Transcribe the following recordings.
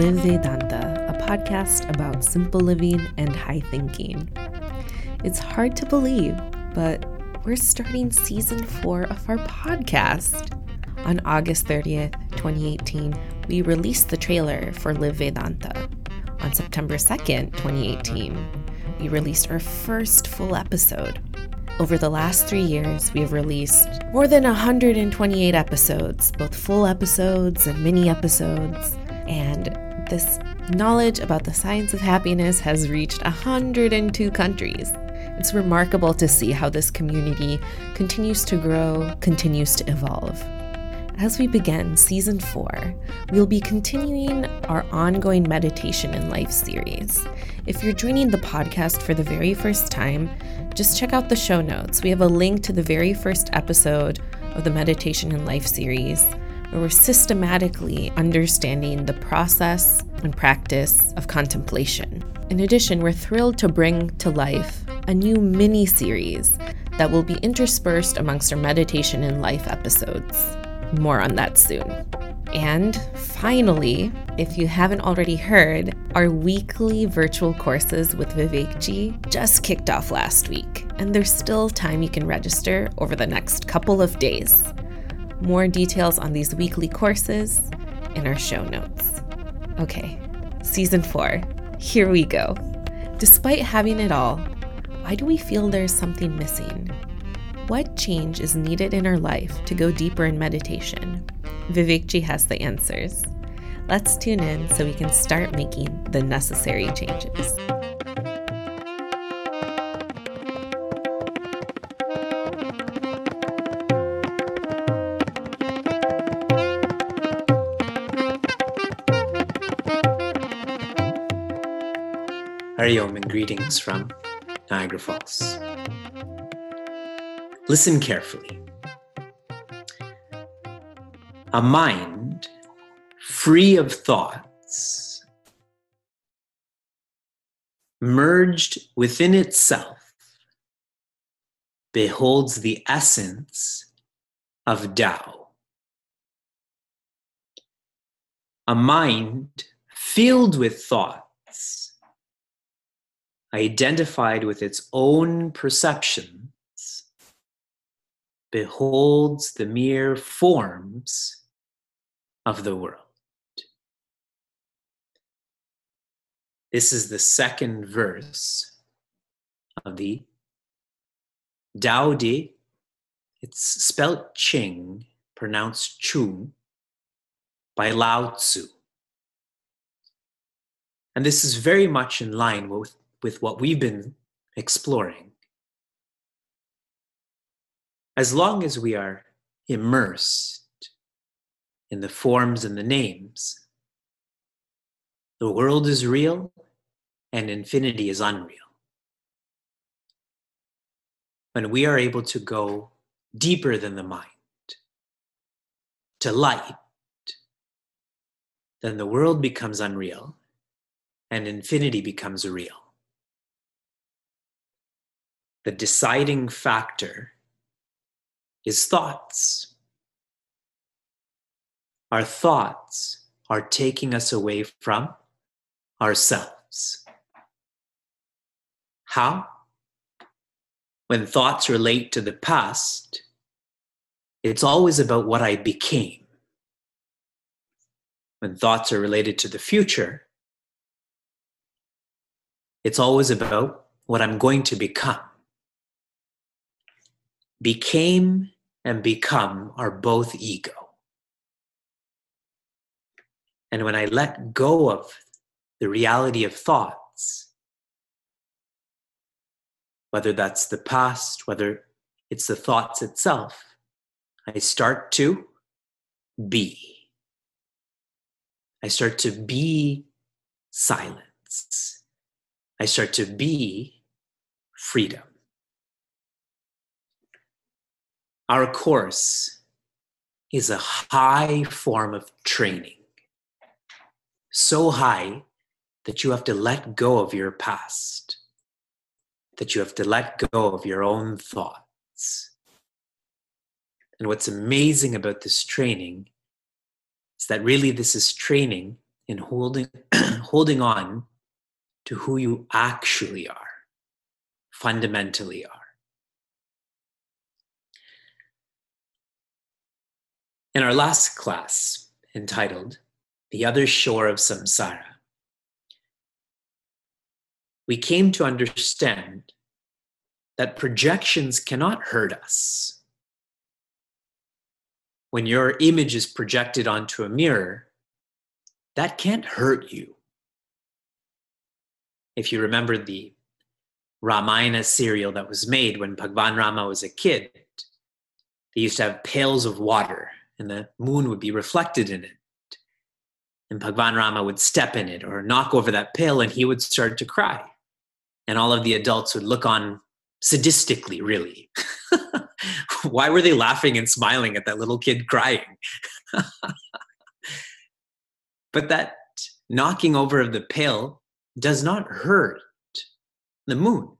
Live Vedanta, a podcast about simple living and high thinking. It's hard to believe, but we're starting season four of our podcast. On August 30th, 2018, we released the trailer for Live Vedanta. On September 2nd, 2018, we released our first full episode. Over the last three years, we have released more than 128 episodes, both full episodes and mini episodes. And this knowledge about the science of happiness has reached 102 countries. It's remarkable to see how this community continues to grow, continues to evolve. As we begin season four, we'll be continuing our ongoing meditation in life series. If you're joining the podcast for the very first time, just check out the show notes. We have a link to the very first episode of the Meditation in Life series, where we're systematically understanding the process and practice of contemplation. In addition, we're thrilled to bring to life a new mini series that will be interspersed amongst our Meditation in Life episodes. More on that soon. And finally, if you haven't already heard, our weekly virtual courses with Vivekji just kicked off last week, and there's still time you can register over the next couple of days. More details on these weekly courses in our show notes. Okay, season four, here we go. Despite having it all, why do we feel there's something missing? What change is needed in our life to go deeper in meditation? Vivekji has the answers. Let's tune in so we can start making the necessary changes. Greetings from Niagara Falls. Listen carefully. A mind free of thoughts, merged within itself, beholds the essence of Tao. A mind filled with thoughts, identified with its own perceptions, beholds the mere forms of the world. This is the second verse of the Tao Te. It's spelt Ching, pronounced Chung, by Lao Tzu. And this is very much in line with, with what we've been exploring. As long as we are immersed in the forms and the names. The world is real and infinity is unreal. When we are able to go deeper than the mind, to light, then the world becomes unreal and infinity becomes real. The deciding factor is thoughts. Our thoughts are taking us away from ourselves. How? When thoughts relate to the past, it's always about what I became. When thoughts are related to the future, it's always about what I'm going to become. Became and become are both ego. And when I let go of the reality of thoughts, whether that's the past, whether it's the thoughts itself, I start to be. I start to be silence. I start to be freedom. Our course is a high form of training so high that you have to let go of your past, that you have to let go of your own thoughts. And what's amazing about this training is that really this is training in holding, holding on to who you actually are, fundamentally are. In our last class, entitled The Other Shore of Samsara, we came to understand that projections cannot hurt us. When your image is projected onto a mirror, that can't hurt you. If you remember the Ramayana serial that was made when Bhagwan Rama was a kid, they used to have pails of water and the moon would be reflected in it. And Bhagwan Rama would step in it or knock over that pail and he would start to cry. And all of the adults would look on sadistically, really. Why were they laughing and smiling at that little kid crying? but that knocking over of the pail does not hurt the moon.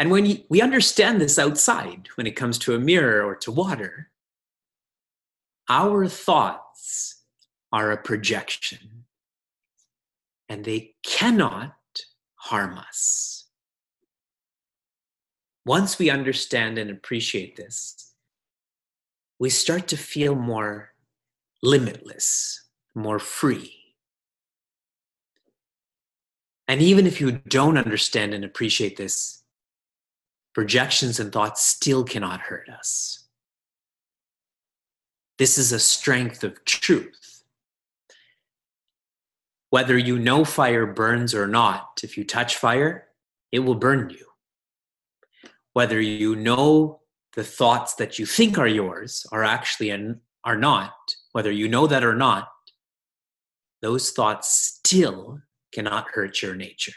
And when we understand this outside, when it comes to a mirror or to water, our thoughts are a projection and they cannot harm us. Once we understand and appreciate this, we start to feel more limitless, more free. And even if you don't understand and appreciate this, projections and thoughts still cannot hurt us. This is a strength of truth. Whether you know fire burns or not, if you touch fire, it will burn you. Whether you know the thoughts that you think are yours are actually and are not, whether you know that or not, those thoughts still cannot hurt your nature.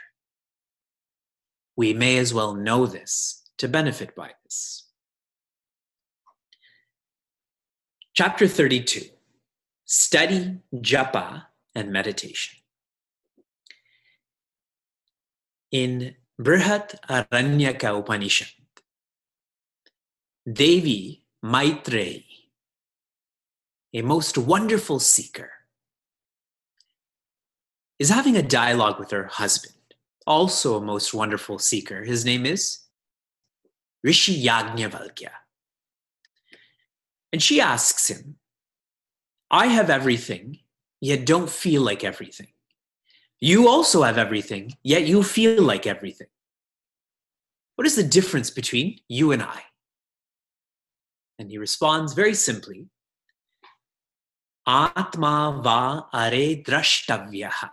We may as well know this to benefit by this. Chapter 32 Study, Japa, and Meditation. In Brihat Aranyaka Upanishad, Devi Maitreyi, a most wonderful seeker, is having a dialogue with her husband, also a most wonderful seeker. His name is Rishi Yajnavalkya. And she asks him, I have everything, yet don't feel like everything. You also have everything, yet you feel like everything. What is the difference between you and I? And he responds very simply Atma va are drashtavyaha.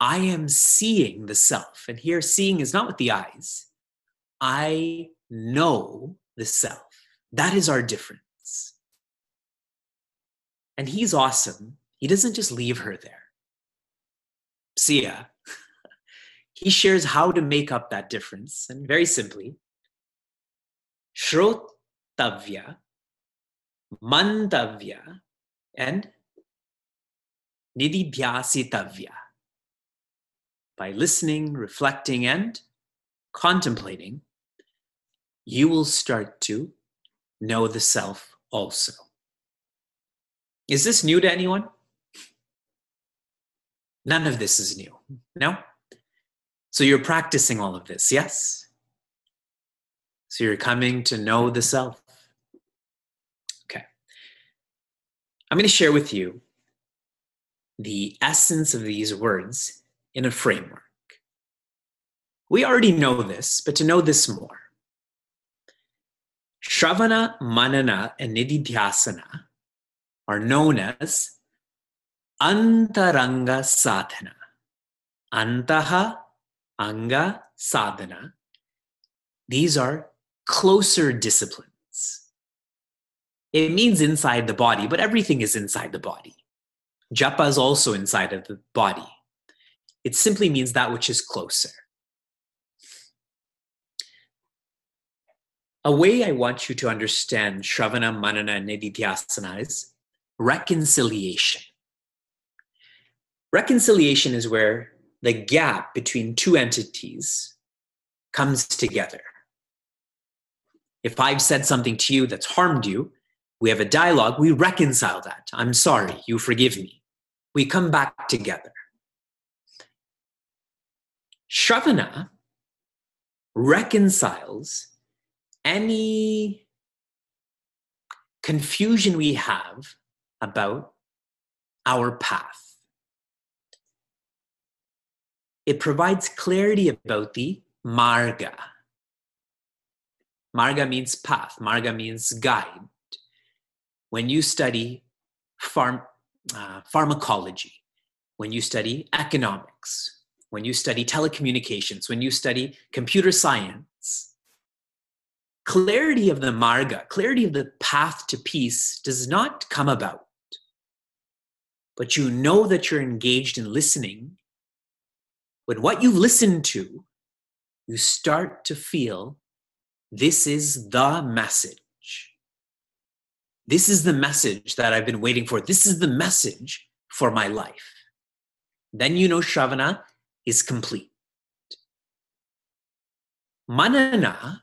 I am seeing the self. And here, seeing is not with the eyes. I know the self. That is our difference. And he's awesome. He doesn't just leave her there. See ya. he shares how to make up that difference. And very simply, Shrotavya, Mantavya, and Nididhyasitavya. By listening, reflecting, and contemplating, you will start to know the self also. Is this new to anyone? None of this is new. No? So you're practicing all of this, yes? So you're coming to know the self. Okay. I'm going to share with you the essence of these words in a framework. We already know this, but to know this more. Shravana, Manana, and Nididhyasana are known as Antaranga Sadhana. Antaha, Anga, Sadhana. These are closer disciplines. It means inside the body, but everything is inside the body. Japa is also inside of the body. It simply means that which is closer. A way I want you to understand Shravana, Manana, and Nididhyasana is reconciliation. Reconciliation is where the gap between two entities comes together. If I've said something to you that's harmed you, We have a dialogue. We reconcile that. I'm sorry. You forgive me. We come back together. Shravana reconciles any confusion we have about our path. It provides clarity about the marga. Marga means path, marga means guide. When you study pharm- uh, pharmacology, when you study economics, when you study telecommunications, when you study computer science, clarity of the marga, clarity of the path to peace does not come about. But you know that you're engaged in listening. When what you've listened to, you start to feel this is the message. This is the message that I've been waiting for. This is the message for my life. Then you know Shravana is complete. Manana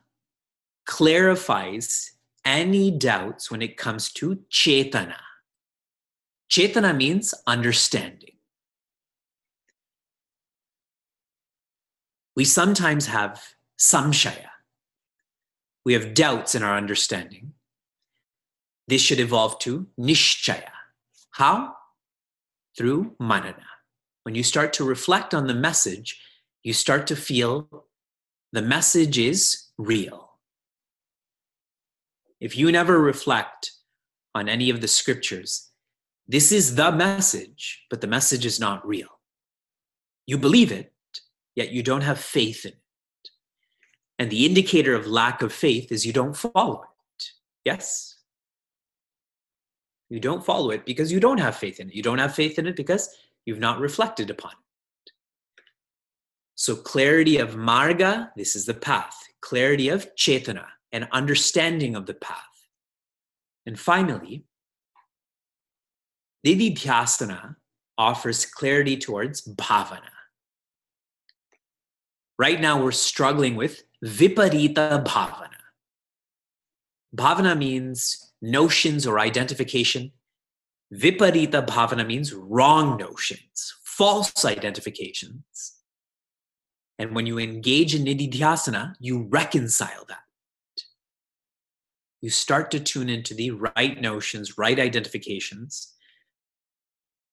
clarifies any doubts when it comes to Chetana. Chetana means understanding. We sometimes have samshaya. We have doubts in our understanding. This should evolve to nishchaya. How? Through manana. When you start to reflect on the message, you start to feel the message is real. If you never reflect on any of the scriptures, this is the message, but the message is not real. You believe it, yet you don't have faith in it. And the indicator of lack of faith is you don't follow it. Yes? You don't follow it because you don't have faith in it. You don't have faith in it because you've not reflected upon it. So, clarity of marga, this is the path. Clarity of chetana, an understanding of the path. And finally, Nididhyasana offers clarity towards bhavana. Right now, we're struggling with viparita bhavana. Bhavana means notions or identification. Viparita bhavana means wrong notions, false identifications. And when you engage in nididhyasana, you reconcile that. You start to tune into the right notions, right identifications.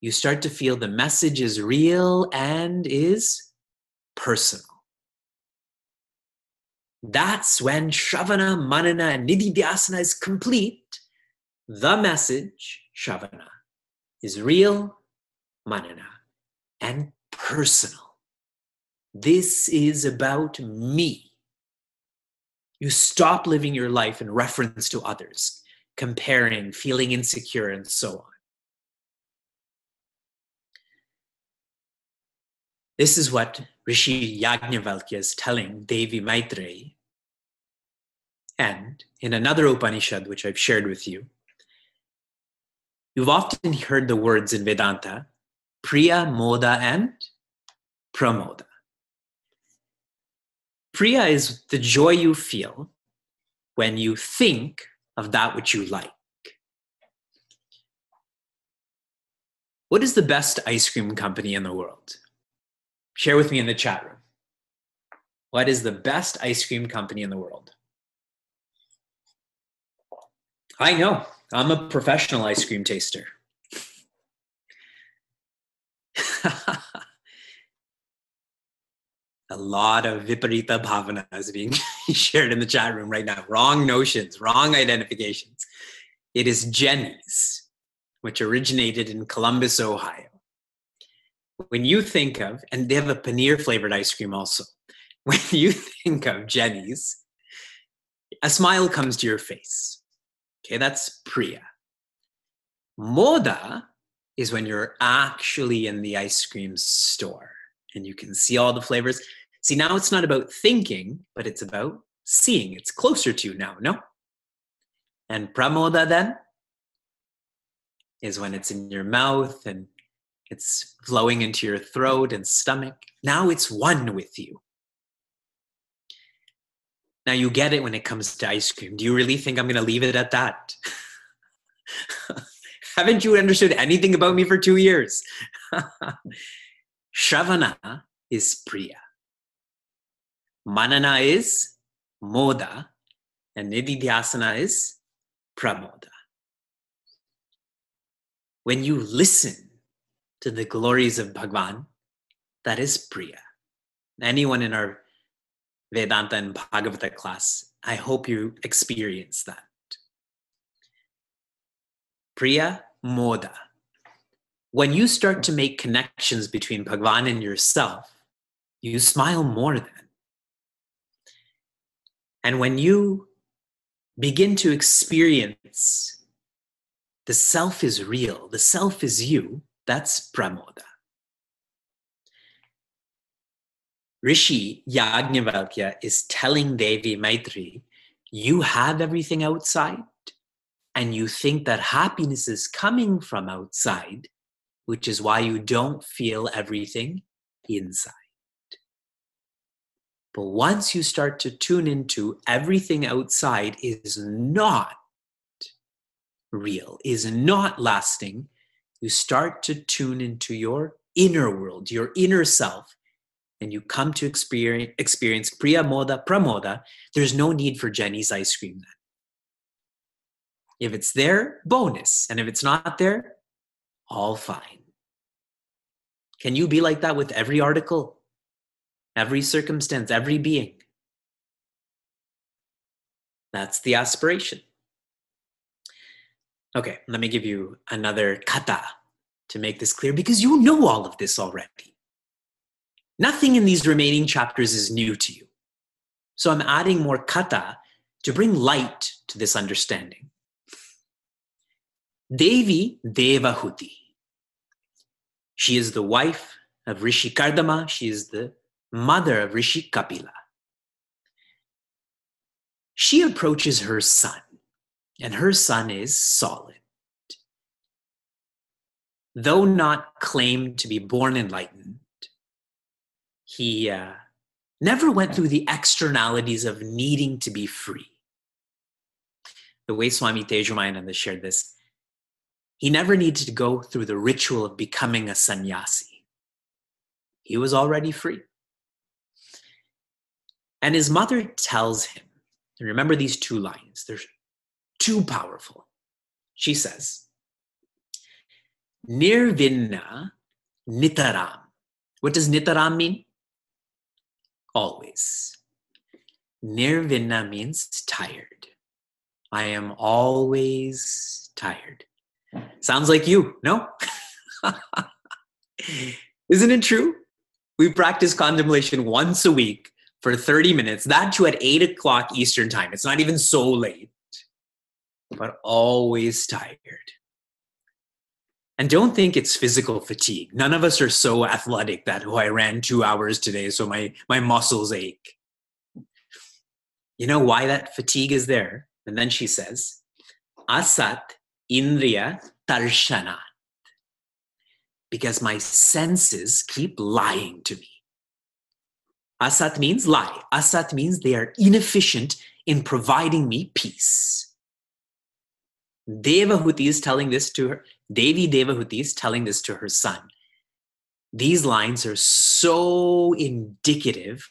You start to feel the message is real and is personal. That's when Shravana, Manana, and Nididhyasana is complete. The message, Shravana, is real, Manana, and personal. This is about me. You stop living your life in reference to others, comparing, feeling insecure, and so on. This is what Rishi Yajnavalkya is telling Devi Maitreyi. And in another Upanishad, which I've shared with you, you've often heard the words in Vedanta Priya, Moda, and Pramoda. Priya is the joy you feel when you think of that which you like. What is the best ice cream company in the world? Share with me in the chat room. What is the best ice cream company in the world? I know. I'm a professional ice cream taster. a lot of viparita bhavana is being shared in the chat room right now. Wrong notions, wrong identifications. It is Jeni's, which originated in Columbus, Ohio when you think of, and they have a paneer flavored ice cream also, when you think of Jeni's, a smile comes to your face. Okay, that's Priya. Moda is when you're actually in the ice cream store and you can see all the flavors. See, now it's not about thinking, but it's about seeing. It's closer to you now, no? And pramoda then is when it's in your mouth and it's flowing into your throat and stomach. Now it's one with you. Now you get it when it comes to ice cream. Do you really think I'm going to leave it at that? Haven't you understood anything about me for two years? Shravana is Priya. Manana is Moda. And Nididhyasana is Pramoda. When you listen to the glories of Bhagwan, that is Priya. Anyone in our Vedanta and Bhagavata class, I hope you experience that. Priya Moda. When you start to make connections between Bhagwan and yourself, you smile more then. And when you begin to experience the self is real, the self is you, that's pramoda. Rishi Yajnavalkya is telling Devi Maitri, you have everything outside, and you think that happiness is coming from outside, which is why you don't feel everything inside. But once you start to tune into everything outside is not real, is not lasting, you start to tune into your inner world, your inner self, and you come to experience, experience Priya Moda, Pramoda, there's no need for Jeni's ice cream then. If it's there, bonus. And if it's not there, all fine. Can you be like that with every article, every circumstance, every being? That's the aspiration. Okay, let me give you another katha to make this clear because you know all of this already. Nothing in these remaining chapters is new to you. So I'm adding more katha to bring light to this understanding. Devi Devahuti. She is the wife of Rishi Kardama. She is the mother of Rishi Kapila. She approaches her son, and her son is solid. Though not claimed to be born enlightened, he uh, never went through the externalities of needing to be free. The way Swami Tejomayananda shared this, he never needed to go through the ritual of becoming a sannyasi. He was already free. And his mother tells him, and remember these two lines, they're too powerful. She says, Nirvinna Nitaram. What does Nitaram mean? Always. Nirvinna means tired. I am always tired. Sounds like you, no? Isn't it true? We practice contemplation once a week for 30 minutes, that too at 8 o'clock Eastern time. It's not even so late, but always tired. And don't think it's physical fatigue. None of us are so athletic that, oh, I ran two hours today, so my, my muscles ache. You know why that fatigue is there? And then she says, Asat Indriya Tarshanat. Because my senses keep lying to me. Asat means lie. Asat means they are inefficient in providing me peace. Devahuti is telling this to her. Devi Devahuti is telling this to her son. These lines are so indicative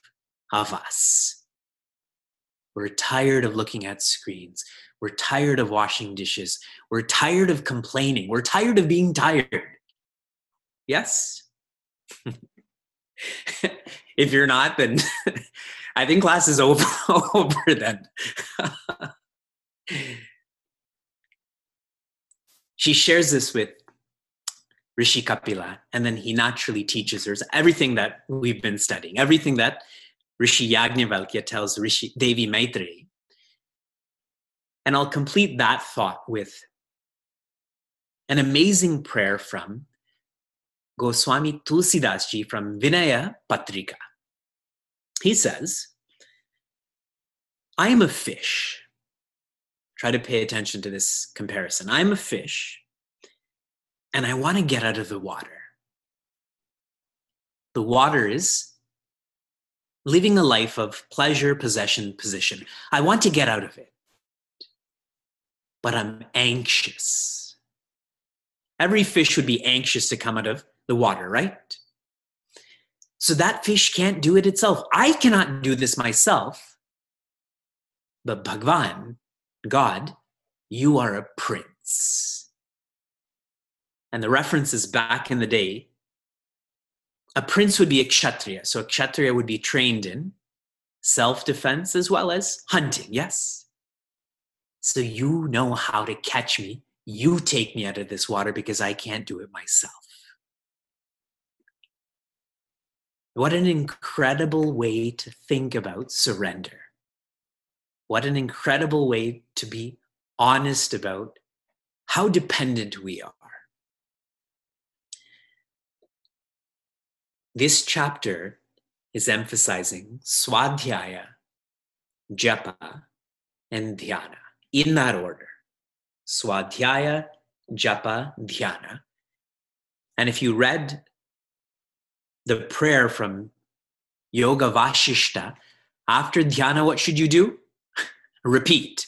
of us. We're tired of looking at screens. We're tired of washing dishes. We're tired of complaining. We're tired of being tired. Yes? if you're not, then I think class is over, over then. she shares this with Rishi Kapila, and then he naturally teaches her everything that we've been studying, everything that Rishi Yajnavalkya tells Rishi Devi Maitri and I'll complete that thought with an amazing prayer from Goswami Tulsidas from Vinaya Patrika. He says, I am a fish. Try to pay attention to this comparison. I'm a fish and I want to get out of the water. The water is living a life of pleasure, possession, position. I want to get out of it. but I'm anxious. Every fish would be anxious to come out of the water, right? So that fish can't do it itself. I cannot do this myself. But Bhagwan, God, you are a prince. And the reference is back in the day. A prince would be a kshatriya. So a kshatriya would be trained in self defense as well as hunting, yes? So you know how to catch me. You take me out of this water because I can't do it myself. What an incredible way to think about surrender. What an incredible way to be honest about how dependent we are. This chapter is emphasizing swadhyaya, japa, and dhyana in that order. Swadhyaya, japa, dhyana. And if you read the prayer from Yoga Vashishta, after dhyana, what should you do? Repeat.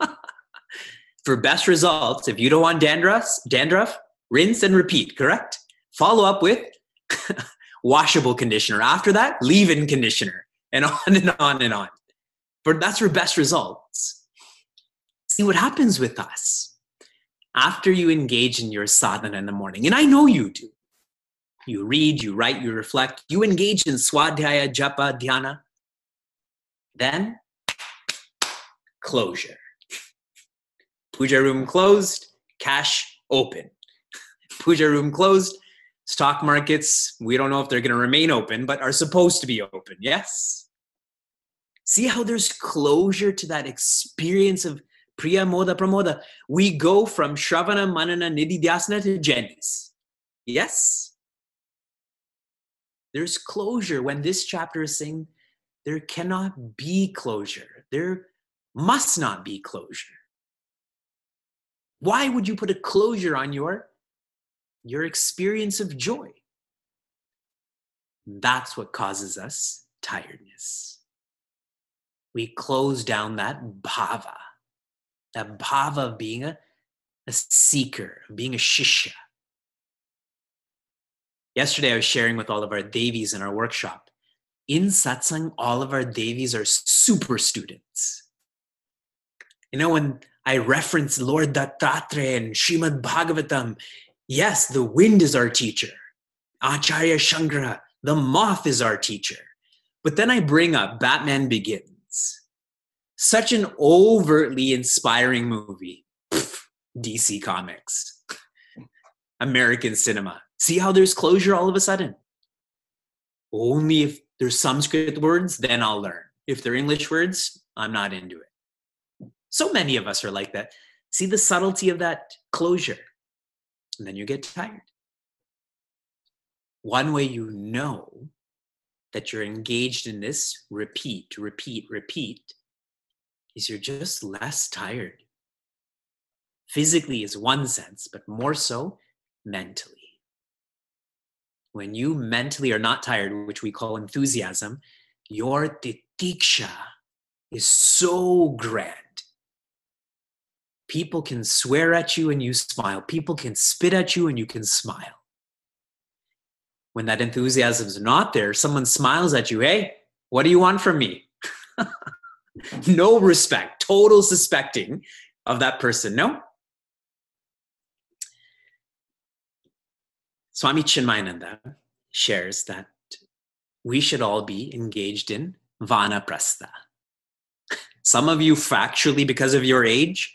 For best results, if you don't want dandruff, dandruff, rinse and repeat, correct? Follow up with washable conditioner. After that, leave in conditioner, and on and on and on. But that's for best results. See what happens with us after you engage in your sadhana in the morning, and I know you do. You read, you write, you reflect, you engage in swadhyaya, japa, dhyana. Then, closure. Puja room closed, cash open. Puja room closed, stock markets, we don't know if they're going to remain open, but are supposed to be open. Yes? See how there's closure to that experience of Priya Moda Pramoda. We go from Shravana, Manana, Nididhyasana to Jeni's. Yes? There's closure when this chapter is saying there cannot be closure. There must not be closure. Why would you put a closure on your, your experience of joy? That's what causes us tiredness. We close down that bhava, that bhava of being a, a seeker, being a shishya. Yesterday, I was sharing with all of our Devis in our workshop. In satsang, all of our Devis are super students. You know, when I reference Lord Dattatreya and Srimad Bhagavatam, yes, the wind is our teacher. Acharya Shankara, the moth is our teacher. But then I bring up Batman Begins. Such an overtly inspiring movie. Pfft, DC Comics. American cinema. See how there's closure all of a sudden? Only if there's Sanskrit words, then I'll learn. If they're English words, I'm not into it. So many of us are like that. See the subtlety of that closure. And then you get tired. One way you know that you're engaged in this repeat, repeat, repeat is you're just less tired. Physically is one sense, but more so mentally when you mentally are not tired, which we call enthusiasm, your titiksha is so grand. People can swear at you and you smile. People can spit at you and you can smile. When that enthusiasm is not there, someone smiles at you, hey, what do you want from me? no respect, total suspecting of that person. No, Swami Chinmayananda shares that we should all be engaged in vanaprastha. Some of you factually because of your age,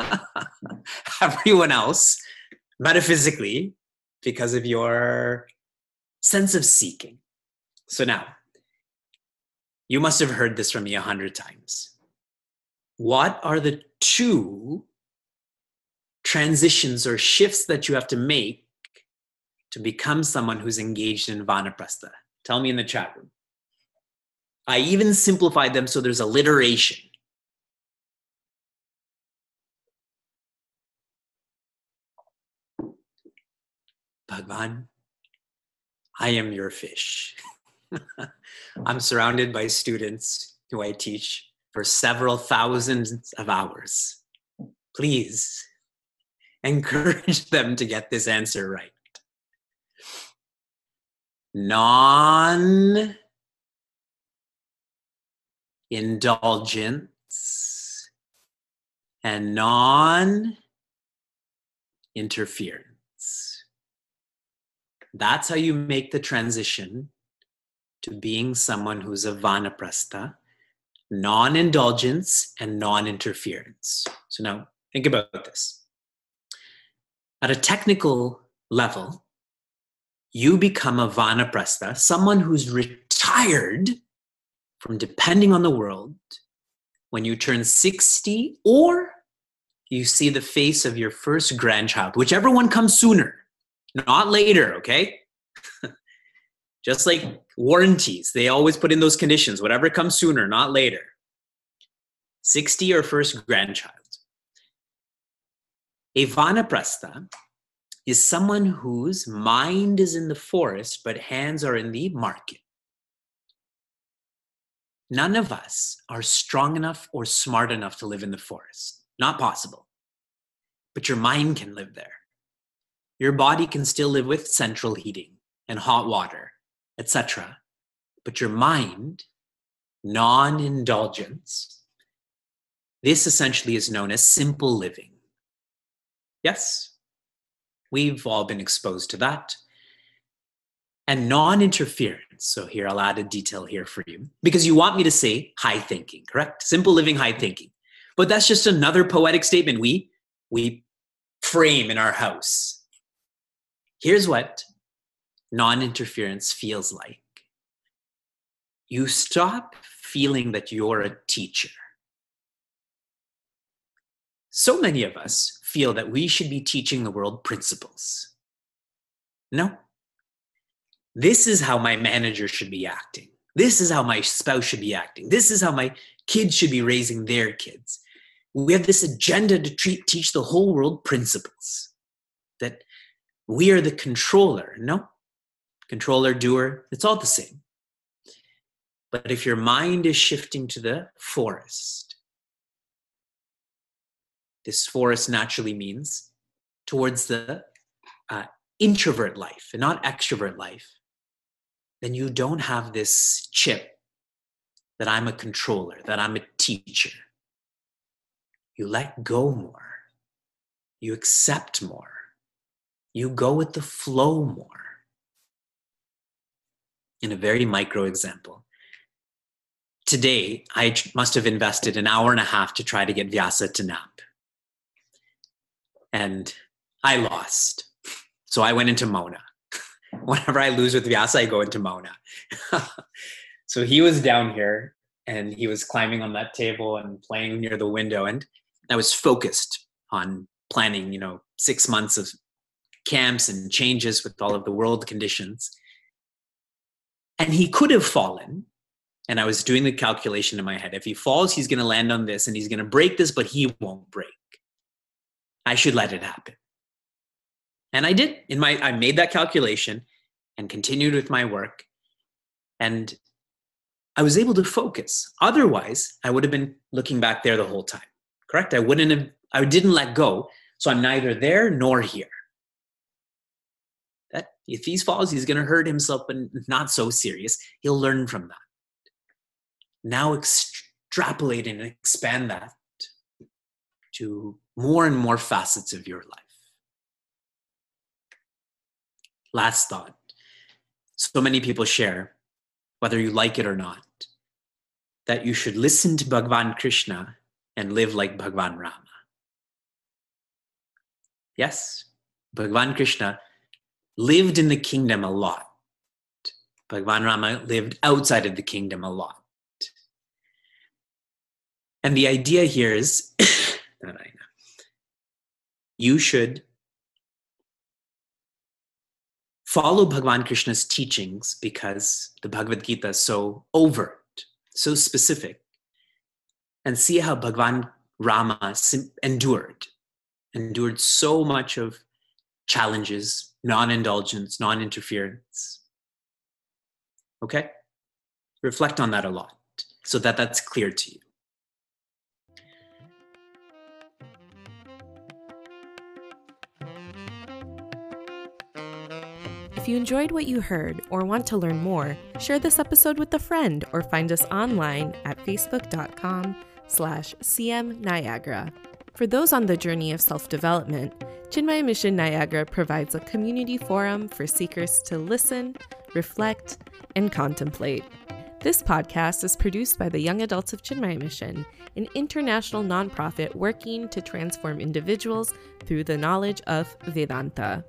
everyone else metaphysically because of your sense of seeking. So now, you must have heard this from me a hundred times. What are the two transitions or shifts that you have to make to become someone who's engaged in vanaprastha? Tell me in the chat room. I even simplified them so there's alliteration. Bhagwan, I am your fish. I'm surrounded by students who I teach for several thousands of hours. please encourage them to get this answer right. Non indulgence and non interference. That's how you make the transition to being someone who's a vanaprastha, non indulgence and non interference. So now think about this. At a technical level, you become a vanaprastha, someone who's retired from depending on the world when you turn 60 or you see the face of your first grandchild, whichever one comes sooner, not later, okay? Just like warranties, they always put in those conditions, whatever comes sooner, not later. 60 or first grandchild. A vanaprastha is someone whose mind is in the forest, but hands are in the market. None of us are strong enough or smart enough to live in the forest. Not possible. But your mind can live there. Your body can still live with central heating and hot water, etc. But your mind, non indulgence, this essentially is known as simple living. Yes, we've all been exposed to that. And non interference. So, here I'll add a detail here for you because you want me to say high thinking, correct? Simple living, high thinking. But that's just another poetic statement we, we frame in our house. Here's what non interference feels like you stop feeling that you're a teacher. So many of us feel that we should be teaching the world principles. No. This is how my manager should be acting. This is how my spouse should be acting. This is how my kids should be raising their kids. We have this agenda to treat, teach the whole world principles that we are the controller. No, controller, doer, it's all the same. But if your mind is shifting to the forest, this forest naturally means towards the uh, introvert life and not extrovert life, then you don't have this chip that I'm a controller, that I'm a teacher. You let go more. You accept more. You go with the flow more. In a very micro example, today I must have invested an hour and a half to try to get Vyasa to nap. And I lost. So I went into mauna. Whenever I lose with Vyasa, I go into mauna. so he was down here and he was climbing on that table and playing near the window. And I was focused on planning, you know, six months of camps and changes with all of the world conditions. And he could have fallen. And I was doing the calculation in my head. If he falls, he's going to land on this and he's going to break this, but he won't break. I should let it happen. And I did. In my I made that calculation and continued with my work. And I was able to focus. Otherwise, I would have been looking back there the whole time correct? I wouldn't have, I didn't let go. So I'm neither there nor here. That if he falls, he's going to hurt himself, but not so serious. He'll learn from that. Now extrapolate and expand that to more and more facets of your life. Last thought. So many people share, whether you like it or not, that you should listen to Bhagavan Krishna and live like Bhagavan Rama. Yes, Bhagavan Krishna lived in the kingdom a lot. Bhagwan Rama lived outside of the kingdom a lot. And the idea here is you should follow Bhagwan Krishna's teachings because the Bhagavad Gita is so overt, so specific and see how Bhagwan Rama endured, endured so much of challenges, non indulgence, non interference. Okay? Reflect on that a lot so that that's clear to you. If you enjoyed what you heard or want to learn more, share this episode with a friend or find us online at facebook.com slash cmniagara. For those on the journey of self-development, Chinmaya Mission Niagara provides a community forum for seekers to listen, reflect, and contemplate. This podcast is produced by the Young Adults of Chinmaya Mission, an international nonprofit working to transform individuals through the knowledge of Vedanta.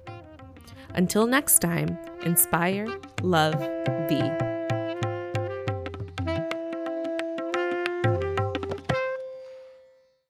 Until next time, inspire, love, be.